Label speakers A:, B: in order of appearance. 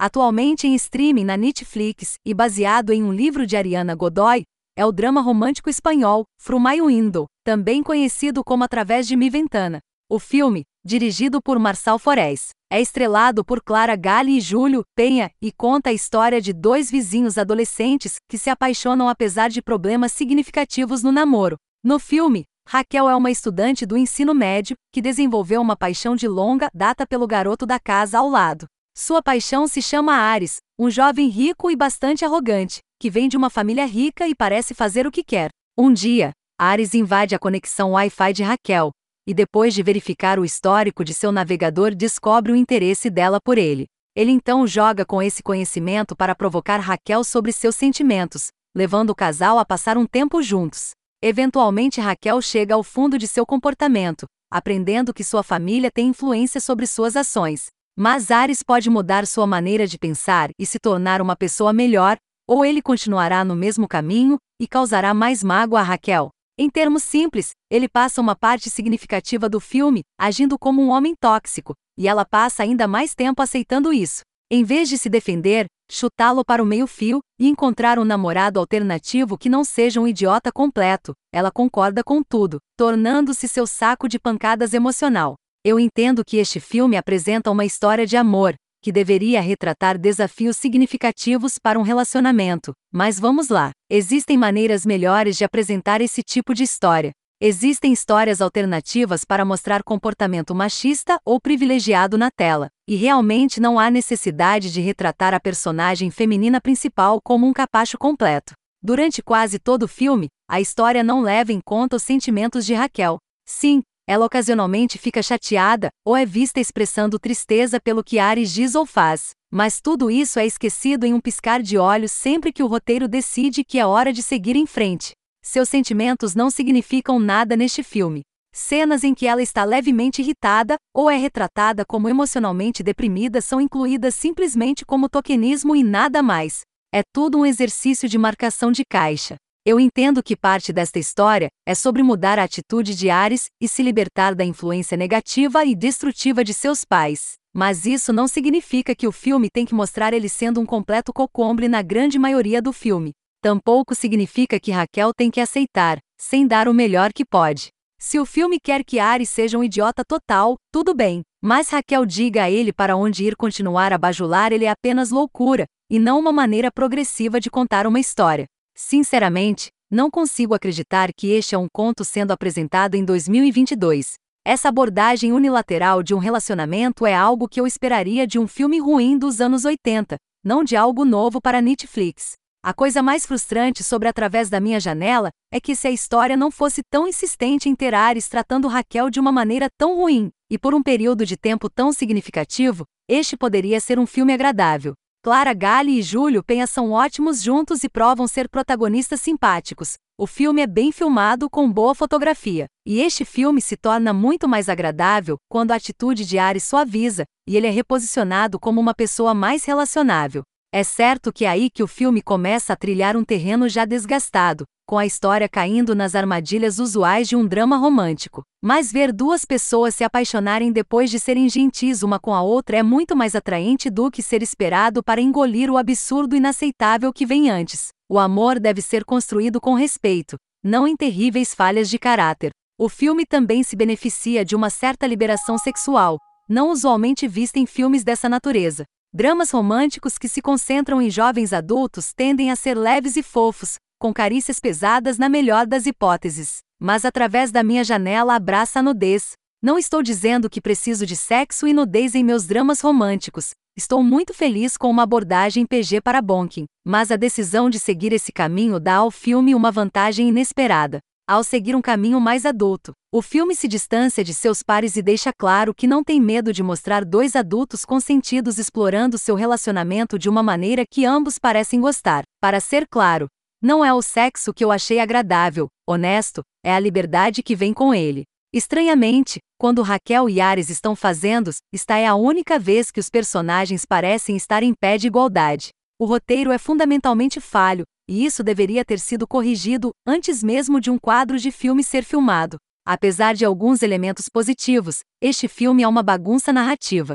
A: atualmente em streaming na Netflix e baseado em um livro de Ariana Godoy, é o drama romântico espanhol Frumaio Indo, também conhecido como Através de Mi Ventana. O filme, dirigido por Marçal Forés, é estrelado por Clara Gali e Júlio Penha e conta a história de dois vizinhos adolescentes que se apaixonam apesar de problemas significativos no namoro. No filme, Raquel é uma estudante do ensino médio que desenvolveu uma paixão de longa data pelo garoto da casa ao lado. Sua paixão se chama Ares, um jovem rico e bastante arrogante, que vem de uma família rica e parece fazer o que quer. Um dia, Ares invade a conexão Wi-Fi de Raquel, e depois de verificar o histórico de seu navegador, descobre o interesse dela por ele. Ele então joga com esse conhecimento para provocar Raquel sobre seus sentimentos, levando o casal a passar um tempo juntos. Eventualmente, Raquel chega ao fundo de seu comportamento, aprendendo que sua família tem influência sobre suas ações. Mas Ares pode mudar sua maneira de pensar e se tornar uma pessoa melhor, ou ele continuará no mesmo caminho e causará mais mágoa a Raquel. Em termos simples, ele passa uma parte significativa do filme agindo como um homem tóxico, e ela passa ainda mais tempo aceitando isso. Em vez de se defender, chutá-lo para o meio-fio e encontrar um namorado alternativo que não seja um idiota completo, ela concorda com tudo, tornando-se seu saco de pancadas emocional. Eu entendo que este filme apresenta uma história de amor, que deveria retratar desafios significativos para um relacionamento, mas vamos lá. Existem maneiras melhores de apresentar esse tipo de história. Existem histórias alternativas para mostrar comportamento machista ou privilegiado na tela, e realmente não há necessidade de retratar a personagem feminina principal como um capacho completo. Durante quase todo o filme, a história não leva em conta os sentimentos de Raquel. Sim, ela ocasionalmente fica chateada ou é vista expressando tristeza pelo que Ares diz ou faz. Mas tudo isso é esquecido em um piscar de olhos sempre que o roteiro decide que é hora de seguir em frente. Seus sentimentos não significam nada neste filme. Cenas em que ela está levemente irritada ou é retratada como emocionalmente deprimida são incluídas simplesmente como tokenismo e nada mais. É tudo um exercício de marcação de caixa. Eu entendo que parte desta história é sobre mudar a atitude de Ares e se libertar da influência negativa e destrutiva de seus pais. Mas isso não significa que o filme tem que mostrar ele sendo um completo cocombre na grande maioria do filme. Tampouco significa que Raquel tem que aceitar, sem dar o melhor que pode. Se o filme quer que Ares seja um idiota total, tudo bem, mas Raquel diga a ele para onde ir continuar a bajular ele é apenas loucura, e não uma maneira progressiva de contar uma história. Sinceramente, não consigo acreditar que este é um conto sendo apresentado em 2022. Essa abordagem unilateral de um relacionamento é algo que eu esperaria de um filme ruim dos anos 80, não de algo novo para Netflix. A coisa mais frustrante sobre Através da Minha Janela é que se a história não fosse tão insistente em ter Ares tratando Raquel de uma maneira tão ruim, e por um período de tempo tão significativo, este poderia ser um filme agradável. Clara Gali e Júlio Penha são ótimos juntos e provam ser protagonistas simpáticos. O filme é bem filmado com boa fotografia, e este filme se torna muito mais agradável quando a atitude de Ares suaviza e ele é reposicionado como uma pessoa mais relacionável. É certo que é aí que o filme começa a trilhar um terreno já desgastado, com a história caindo nas armadilhas usuais de um drama romântico. Mas ver duas pessoas se apaixonarem depois de serem gentis uma com a outra é muito mais atraente do que ser esperado para engolir o absurdo inaceitável que vem antes. O amor deve ser construído com respeito, não em terríveis falhas de caráter. O filme também se beneficia de uma certa liberação sexual, não usualmente vista em filmes dessa natureza. Dramas românticos que se concentram em jovens adultos tendem a ser leves e fofos, com carícias pesadas na melhor das hipóteses, mas através da minha janela abraça a nudez. Não estou dizendo que preciso de sexo e nudez em meus dramas românticos. Estou muito feliz com uma abordagem PG para Bonkin, mas a decisão de seguir esse caminho dá ao filme uma vantagem inesperada. Ao seguir um caminho mais adulto, o filme se distancia de seus pares e deixa claro que não tem medo de mostrar dois adultos consentidos explorando seu relacionamento de uma maneira que ambos parecem gostar. Para ser claro, não é o sexo que eu achei agradável, honesto, é a liberdade que vem com ele. Estranhamente, quando Raquel e Ares estão fazendo, está é a única vez que os personagens parecem estar em pé de igualdade. O roteiro é fundamentalmente falho, e isso deveria ter sido corrigido antes mesmo de um quadro de filme ser filmado. Apesar de alguns elementos positivos, este filme é uma bagunça narrativa.